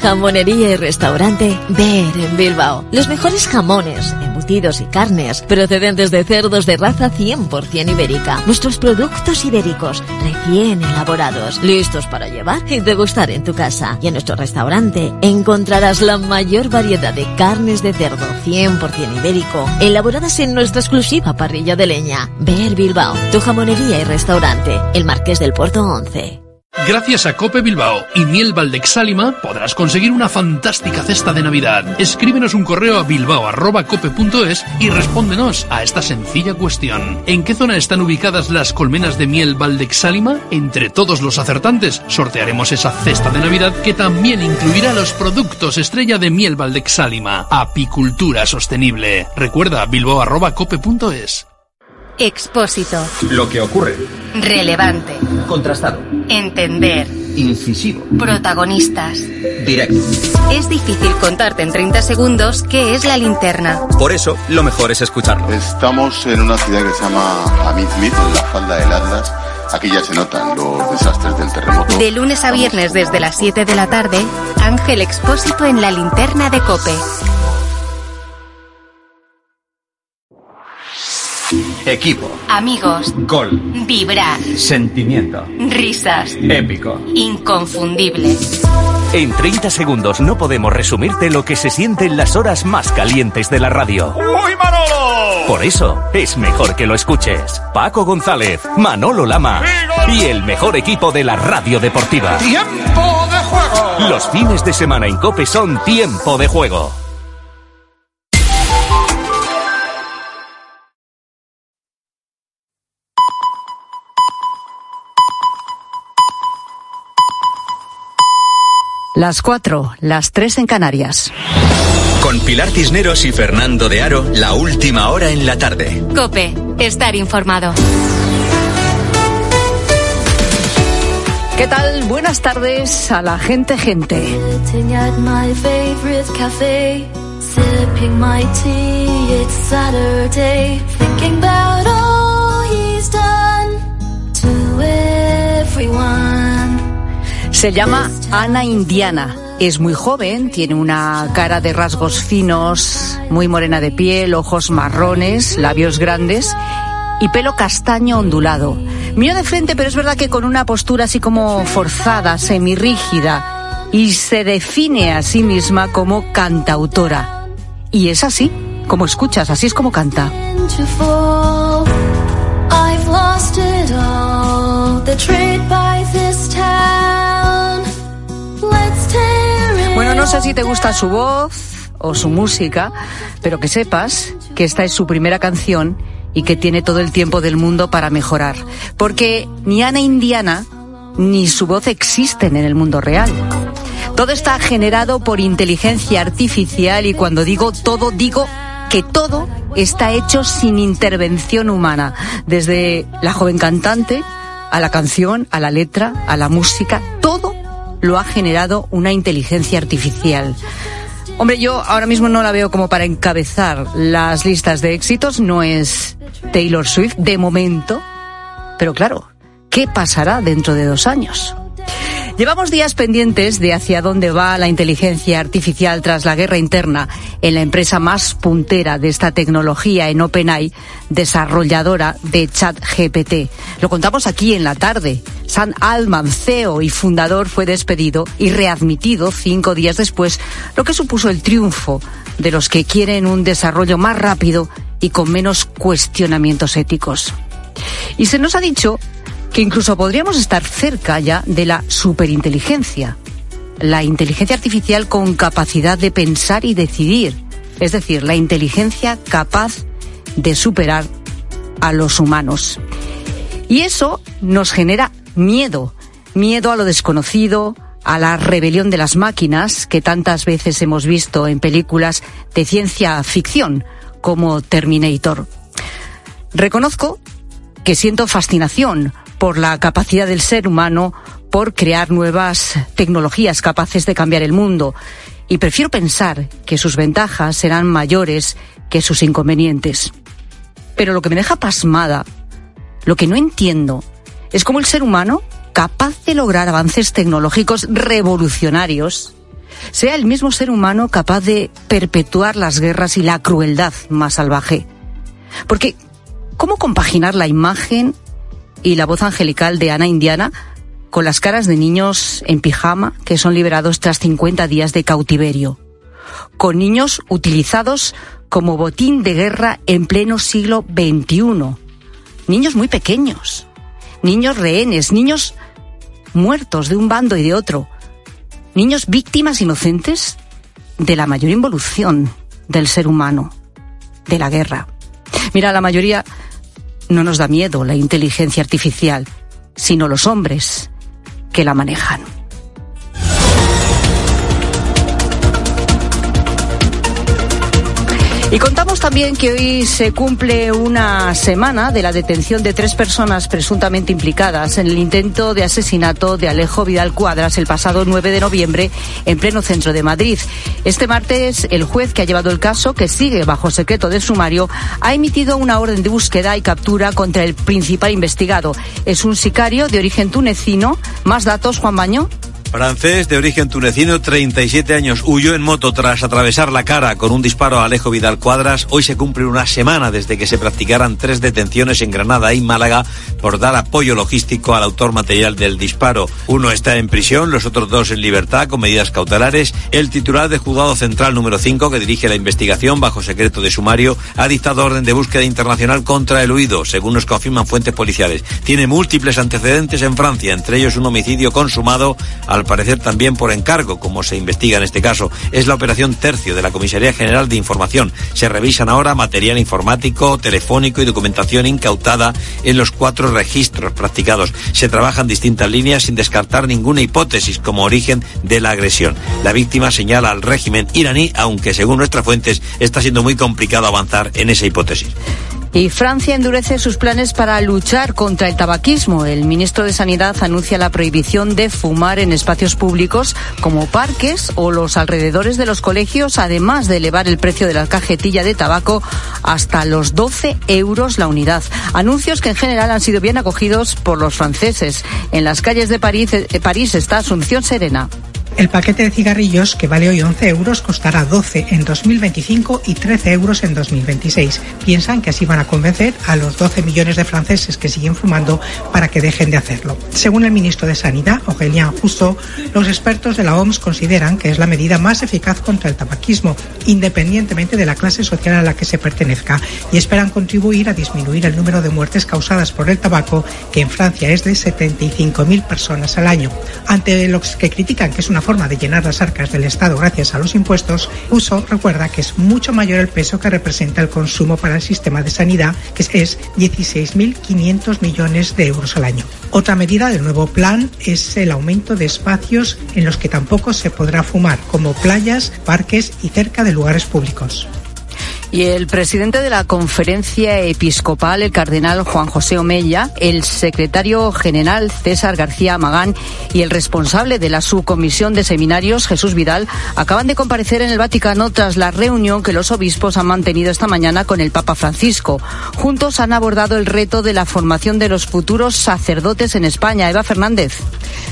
Jamonería y restaurante Ver en Bilbao. Los mejores jamones, embutidos y carnes procedentes de cerdos de raza 100% ibérica. Nuestros productos ibéricos recién elaborados, listos para llevar y degustar en tu casa. Y en nuestro restaurante encontrarás la mayor variedad de carnes de cerdo 100% ibérico, elaboradas en nuestra exclusiva parrilla de leña. Ver Bilbao, tu jamonería y restaurante. El Marqués del Puerto 11. Gracias a Cope Bilbao y Miel Valdexálima podrás conseguir una fantástica cesta de Navidad. Escríbenos un correo a bilbao.cope.es y respóndenos a esta sencilla cuestión. ¿En qué zona están ubicadas las colmenas de miel Valdexálima? Entre todos los acertantes sortearemos esa cesta de Navidad que también incluirá los productos estrella de Miel Valdexálima. Apicultura sostenible. Recuerda bilbao.cope.es. Expósito. Lo que ocurre. Relevante. Contrastado. Entender. Incisivo. Protagonistas. Directo. Es difícil contarte en 30 segundos qué es la linterna. Por eso, lo mejor es escucharlo. Estamos en una ciudad que se llama Amizmit, en la falda del Atlas. Aquí ya se notan los desastres del terremoto. De lunes a viernes desde las 7 de la tarde, Ángel Expósito en la linterna de Cope. Equipo. Amigos, Gol. vibrar, Sentimiento. risas, Épico. inconfundible. En 30 segundos no podemos resumirte lo que se siente en las horas más calientes de la radio. ¡Uy, Manolo! Por eso es mejor que lo escuches. Paco González, Manolo Lama y el mejor equipo de la radio deportiva. ¡Tiempo de juego! Los fines de semana en Cope son tiempo de juego. Las cuatro, las tres en Canarias. Con Pilar Cisneros y Fernando de Aro, la última hora en la tarde. Cope, estar informado. ¿Qué tal? Buenas tardes a la gente gente. Everyone. Se llama Ana Indiana. Es muy joven, tiene una cara de rasgos finos, muy morena de piel, ojos marrones, labios grandes y pelo castaño ondulado. Mío de frente, pero es verdad que con una postura así como forzada, semirrígida, y se define a sí misma como cantautora. Y es así, como escuchas, así es como canta. No sé si te gusta su voz o su música, pero que sepas que esta es su primera canción y que tiene todo el tiempo del mundo para mejorar. Porque ni Ana Indiana ni su voz existen en el mundo real. Todo está generado por inteligencia artificial y cuando digo todo, digo que todo está hecho sin intervención humana. Desde la joven cantante a la canción, a la letra, a la música, todo lo ha generado una inteligencia artificial. Hombre, yo ahora mismo no la veo como para encabezar las listas de éxitos, no es Taylor Swift de momento, pero claro, ¿qué pasará dentro de dos años? Llevamos días pendientes de hacia dónde va la inteligencia artificial tras la guerra interna en la empresa más puntera de esta tecnología en OpenAI, desarrolladora de ChatGPT. Lo contamos aquí en la tarde. Sam Altman, CEO y fundador, fue despedido y readmitido cinco días después, lo que supuso el triunfo de los que quieren un desarrollo más rápido y con menos cuestionamientos éticos. Y se nos ha dicho que incluso podríamos estar cerca ya de la superinteligencia, la inteligencia artificial con capacidad de pensar y decidir, es decir, la inteligencia capaz de superar a los humanos. Y eso nos genera miedo, miedo a lo desconocido, a la rebelión de las máquinas que tantas veces hemos visto en películas de ciencia ficción como Terminator. Reconozco que siento fascinación por la capacidad del ser humano por crear nuevas tecnologías capaces de cambiar el mundo. Y prefiero pensar que sus ventajas serán mayores que sus inconvenientes. Pero lo que me deja pasmada, lo que no entiendo, es cómo el ser humano, capaz de lograr avances tecnológicos revolucionarios, sea el mismo ser humano capaz de perpetuar las guerras y la crueldad más salvaje. Porque, ¿cómo compaginar la imagen y la voz angelical de Ana Indiana con las caras de niños en pijama que son liberados tras 50 días de cautiverio, con niños utilizados como botín de guerra en pleno siglo XXI, niños muy pequeños, niños rehenes, niños muertos de un bando y de otro, niños víctimas inocentes de la mayor involución del ser humano, de la guerra. Mira, la mayoría no nos da miedo la inteligencia artificial, sino los hombres que la manejan. Y contamos también que hoy se cumple una semana de la detención de tres personas presuntamente implicadas en el intento de asesinato de Alejo Vidal Cuadras el pasado 9 de noviembre en pleno centro de Madrid. Este martes, el juez que ha llevado el caso, que sigue bajo secreto de sumario, ha emitido una orden de búsqueda y captura contra el principal investigado. Es un sicario de origen tunecino. Más datos, Juan Baño. Francés de origen tunecino, 37 años, huyó en moto tras atravesar la cara con un disparo a Alejo Vidal Cuadras. Hoy se cumple una semana desde que se practicaran tres detenciones en Granada y Málaga por dar apoyo logístico al autor material del disparo. Uno está en prisión, los otros dos en libertad con medidas cautelares. El titular del juzgado central número 5, que dirige la investigación bajo secreto de sumario, ha dictado orden de búsqueda internacional contra el huido, según nos confirman fuentes policiales. Tiene múltiples antecedentes en Francia, entre ellos un homicidio consumado al al parecer también por encargo, como se investiga en este caso. Es la operación Tercio de la Comisaría General de Información. Se revisan ahora material informático, telefónico y documentación incautada en los cuatro registros practicados. Se trabajan distintas líneas sin descartar ninguna hipótesis como origen de la agresión. La víctima señala al régimen iraní, aunque según nuestras fuentes está siendo muy complicado avanzar en esa hipótesis. Y Francia endurece sus planes para luchar contra el tabaquismo. El ministro de Sanidad anuncia la prohibición de fumar en espacios públicos como parques o los alrededores de los colegios, además de elevar el precio de la cajetilla de tabaco hasta los 12 euros la unidad. Anuncios que en general han sido bien acogidos por los franceses. En las calles de París, eh, París está Asunción Serena. El paquete de cigarrillos, que vale hoy 11 euros, costará 12 en 2025 y 13 euros en 2026. Piensan que así van a convencer a los 12 millones de franceses que siguen fumando para que dejen de hacerlo. Según el ministro de Sanidad, Aurélien Justo, los expertos de la OMS consideran que es la medida más eficaz contra el tabaquismo, independientemente de la clase social a la que se pertenezca, y esperan contribuir a disminuir el número de muertes causadas por el tabaco, que en Francia es de 75.000 personas al año. Ante los que critican que es una forma de llenar las arcas del Estado gracias a los impuestos, Uso recuerda que es mucho mayor el peso que representa el consumo para el sistema de sanidad, que es 16.500 millones de euros al año. Otra medida del nuevo plan es el aumento de espacios en los que tampoco se podrá fumar, como playas, parques y cerca de lugares públicos. Y el presidente de la conferencia episcopal, el cardenal Juan José Omella, el secretario general César García Magán y el responsable de la subcomisión de seminarios, Jesús Vidal, acaban de comparecer en el Vaticano tras la reunión que los obispos han mantenido esta mañana con el Papa Francisco. Juntos han abordado el reto de la formación de los futuros sacerdotes en España. Eva Fernández.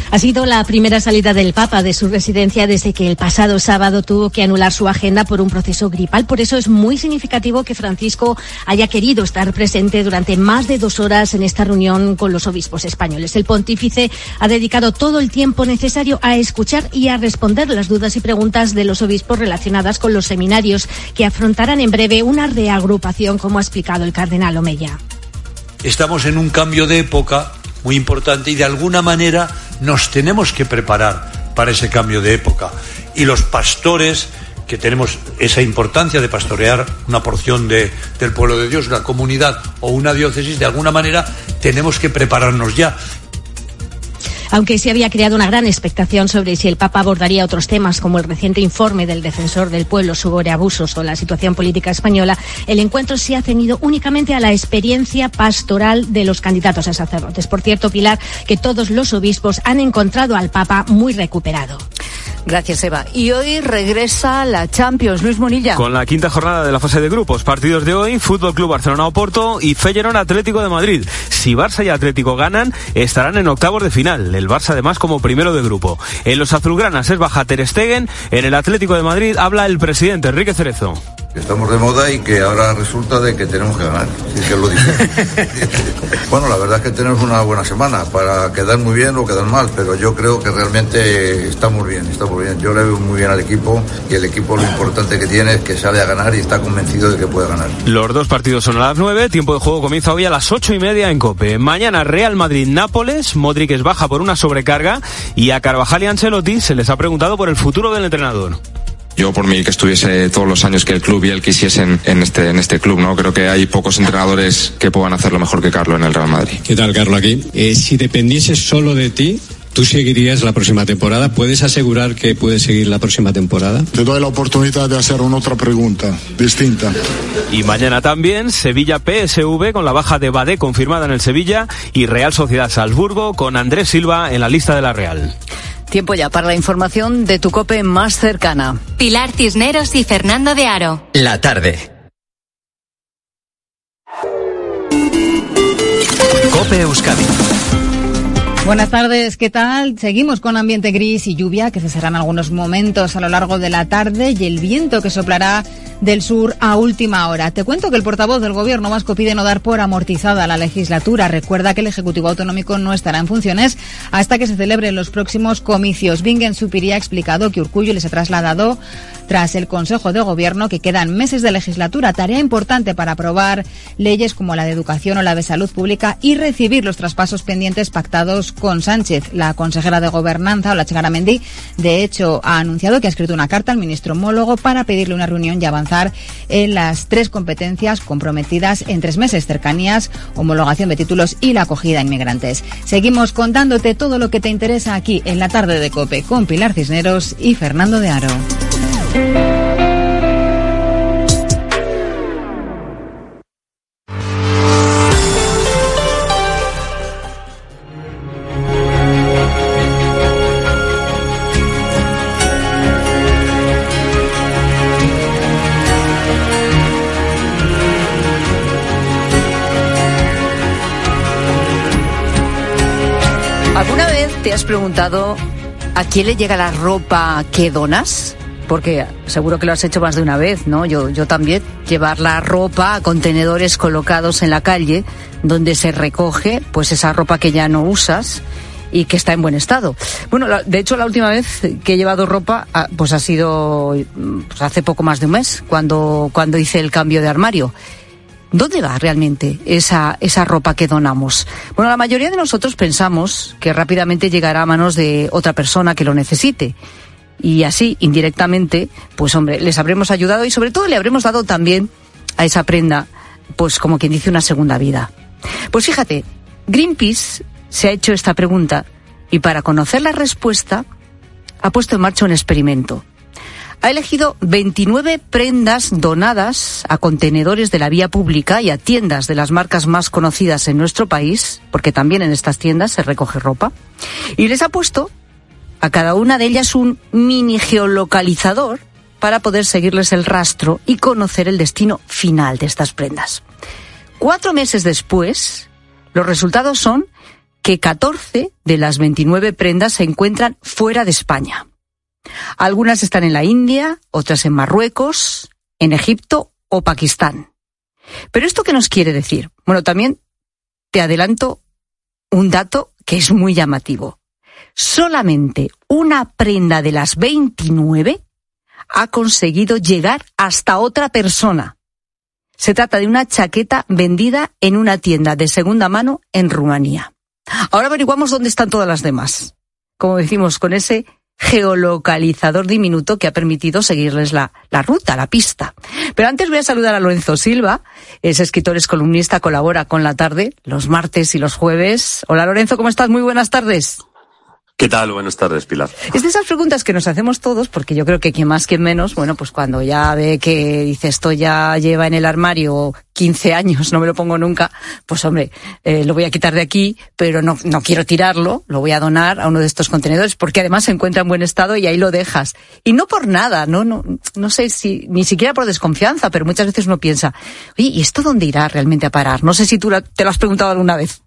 Ha sido la primera salida del Papa de su residencia desde que el pasado sábado tuvo que anular su agenda por un proceso gripal. Por eso es muy significativo que Francisco haya querido estar presente durante más de dos horas en esta reunión con los obispos españoles. El pontífice ha dedicado todo el tiempo necesario a escuchar y a responder las dudas y preguntas de los obispos relacionadas con los seminarios que afrontarán en breve una reagrupación, como ha explicado el cardenal Omeya. Estamos en un cambio de época muy importante y de alguna manera nos tenemos que preparar para ese cambio de época. Y los pastores, que tenemos esa importancia de pastorear una porción de, del pueblo de Dios, una comunidad o una diócesis, de alguna manera tenemos que prepararnos ya aunque se había creado una gran expectación sobre si el Papa abordaría otros temas como el reciente informe del defensor del pueblo sobre abusos o la situación política española, el encuentro se ha ceñido únicamente a la experiencia pastoral de los candidatos a sacerdotes. Por cierto, Pilar, que todos los obispos han encontrado al Papa muy recuperado. Gracias, Eva. Y hoy regresa la Champions, Luis Monilla. Con la quinta jornada de la fase de grupos, partidos de hoy, Fútbol Club Barcelona Oporto y Feyenoord Atlético de Madrid. Si Barça y Atlético ganan, estarán en octavos de final. El Barça además como primero de grupo. En los azulgranas es baja Ter Stegen, en el Atlético de Madrid habla el presidente Enrique Cerezo. Estamos de moda y que ahora resulta de que tenemos que ganar. Sí que lo dice. bueno, la verdad es que tenemos una buena semana para quedar muy bien o quedar mal, pero yo creo que realmente estamos bien, estamos bien. Yo le veo muy bien al equipo y el equipo lo importante que tiene es que sale a ganar y está convencido de que puede ganar. Los dos partidos son a las 9, tiempo de juego comienza hoy a las ocho y media en Cope. Mañana Real Madrid-Nápoles, Modric es baja por una sobrecarga y a Carvajal y Ancelotti se les ha preguntado por el futuro del entrenador. Yo por mí que estuviese todos los años que el club y él quisiesen en este, en este club, ¿no? Creo que hay pocos entrenadores que puedan hacerlo mejor que Carlos en el Real Madrid. ¿Qué tal, Carlos, aquí? Eh, si dependiese solo de ti, ¿Tú seguirías la próxima temporada? ¿Puedes asegurar que puedes seguir la próxima temporada? Te doy la oportunidad de hacer una otra pregunta distinta. Y mañana también Sevilla PSV con la baja de Badé confirmada en el Sevilla y Real Sociedad Salzburgo con Andrés Silva en la lista de la Real. Tiempo ya para la información de tu cope más cercana. Pilar Cisneros y Fernando de Aro. La tarde. Cope Euskadi. Buenas tardes, ¿qué tal? Seguimos con ambiente gris y lluvia que cesarán algunos momentos a lo largo de la tarde y el viento que soplará del Sur a última hora. Te cuento que el portavoz del Gobierno vasco pide no dar por amortizada la legislatura. Recuerda que el Ejecutivo Autonómico no estará en funciones hasta que se celebren los próximos comicios. Bingen Supiría ha explicado que Urcullo les ha trasladado tras el Consejo de Gobierno que quedan meses de legislatura, tarea importante para aprobar leyes como la de educación o la de salud pública y recibir los traspasos pendientes pactados con Sánchez. La consejera de Gobernanza, Ola Mendy, de hecho, ha anunciado que ha escrito una carta al ministro homólogo para pedirle una reunión y avanzar en las tres competencias comprometidas en tres meses, cercanías, homologación de títulos y la acogida a inmigrantes. Seguimos contándote todo lo que te interesa aquí en la tarde de COPE con Pilar Cisneros y Fernando de Aro. ¿Alguna vez te has preguntado a quién le llega la ropa que donas? Porque seguro que lo has hecho más de una vez, ¿no? Yo, yo también. Llevar la ropa a contenedores colocados en la calle donde se recoge pues esa ropa que ya no usas y que está en buen estado. Bueno, de hecho la última vez que he llevado ropa ah, pues ha sido pues, hace poco más de un mes cuando cuando hice el cambio de armario. ¿Dónde va realmente esa, esa ropa que donamos? Bueno, la mayoría de nosotros pensamos que rápidamente llegará a manos de otra persona que lo necesite. Y así, indirectamente, pues hombre, les habremos ayudado y sobre todo le habremos dado también a esa prenda, pues como quien dice, una segunda vida. Pues fíjate, Greenpeace se ha hecho esta pregunta y para conocer la respuesta ha puesto en marcha un experimento ha elegido 29 prendas donadas a contenedores de la vía pública y a tiendas de las marcas más conocidas en nuestro país, porque también en estas tiendas se recoge ropa, y les ha puesto a cada una de ellas un mini geolocalizador para poder seguirles el rastro y conocer el destino final de estas prendas. Cuatro meses después, los resultados son que 14 de las 29 prendas se encuentran fuera de España. Algunas están en la India, otras en Marruecos, en Egipto o Pakistán. Pero ¿esto qué nos quiere decir? Bueno, también te adelanto un dato que es muy llamativo. Solamente una prenda de las 29 ha conseguido llegar hasta otra persona. Se trata de una chaqueta vendida en una tienda de segunda mano en Rumanía. Ahora averiguamos dónde están todas las demás. Como decimos, con ese geolocalizador diminuto que ha permitido seguirles la, la ruta, la pista. Pero antes voy a saludar a Lorenzo Silva, es escritor, es columnista, colabora con la tarde los martes y los jueves. Hola Lorenzo, ¿cómo estás? Muy buenas tardes. ¿Qué tal? Buenas tardes, Pilar. Es de esas preguntas que nos hacemos todos, porque yo creo que quien más, quien menos, bueno, pues cuando ya ve que dice esto ya lleva en el armario 15 años, no me lo pongo nunca, pues hombre, eh, lo voy a quitar de aquí, pero no, no quiero tirarlo, lo voy a donar a uno de estos contenedores, porque además se encuentra en buen estado y ahí lo dejas. Y no por nada, no, no, no sé si, ni siquiera por desconfianza, pero muchas veces uno piensa, oye, ¿y esto dónde irá realmente a parar? No sé si tú te lo has preguntado alguna vez.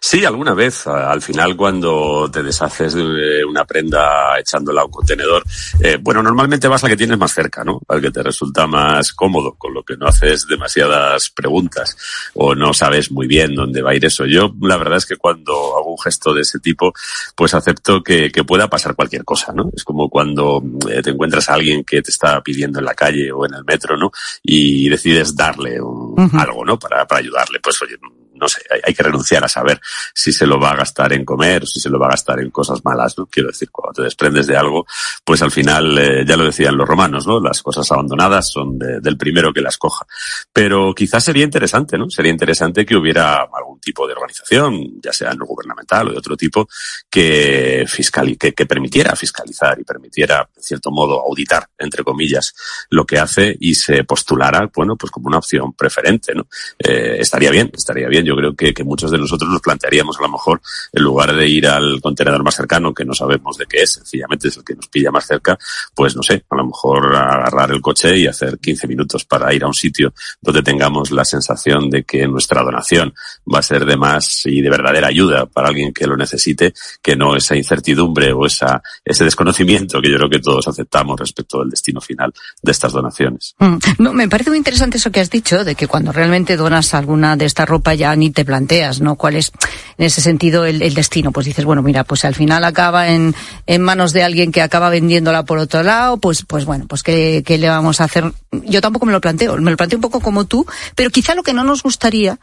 Sí, alguna vez. Al final, cuando te deshaces de una prenda echándola a un contenedor, eh, bueno, normalmente vas al que tienes más cerca, ¿no? Al que te resulta más cómodo, con lo que no haces demasiadas preguntas o no sabes muy bien dónde va a ir eso. Yo, la verdad es que cuando hago un gesto de ese tipo, pues acepto que, que pueda pasar cualquier cosa, ¿no? Es como cuando eh, te encuentras a alguien que te está pidiendo en la calle o en el metro, ¿no? Y decides darle un- algo, ¿no? Para, para ayudarle. Pues oye, no sé, hay, que renunciar a saber si se lo va a gastar en comer si se lo va a gastar en cosas malas, ¿no? Quiero decir, cuando te desprendes de algo, pues al final, eh, ya lo decían los romanos, ¿no? Las cosas abandonadas son de- del primero que las coja. Pero quizás sería interesante, ¿no? Sería interesante que hubiera algún tipo de organización, ya sea no gubernamental o de otro tipo, que fiscal que permitiera fiscalizar y permitiera, en cierto modo, auditar, entre comillas, lo que hace y se postulara, bueno, pues como una opción preferente, ¿no? Eh, estaría bien, estaría bien. Yo creo que, que muchos de nosotros nos plantearíamos a lo mejor, en lugar de ir al contenedor más cercano, que no sabemos de qué es, sencillamente es el que nos pilla más cerca, pues no sé, a lo mejor agarrar el coche y hacer 15 minutos para ir a un sitio donde tengamos la sensación de que nuestra donación va a ser de más y de verdadera ayuda para alguien que lo necesite, que no esa incertidumbre o esa, ese desconocimiento que yo creo que todos aceptamos respecto del destino final de estas donaciones. Mm. No, me parece muy interesante eso que has dicho, de que cuando realmente donas alguna de esta ropa ya ni te planteas, ¿no? ¿Cuál es, en ese sentido, el, destino? Pues dices, bueno, mira, pues al final acaba en, en manos de alguien que acaba vendiéndola por otro lado, pues, pues bueno, pues ¿qué, le vamos a hacer? Yo tampoco me lo planteo, me lo planteo un poco como tú, pero quizá lo que no nos gustaría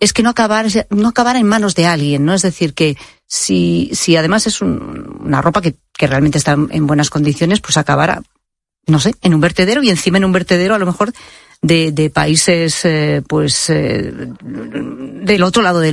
es que no acabara, no en manos de alguien, ¿no? Es decir, que si, si además es un, una ropa que realmente está en buenas condiciones, pues acabara, no sé, en un vertedero y encima en un vertedero a lo mejor de, de países, eh, pues, eh, del otro lado del mundo.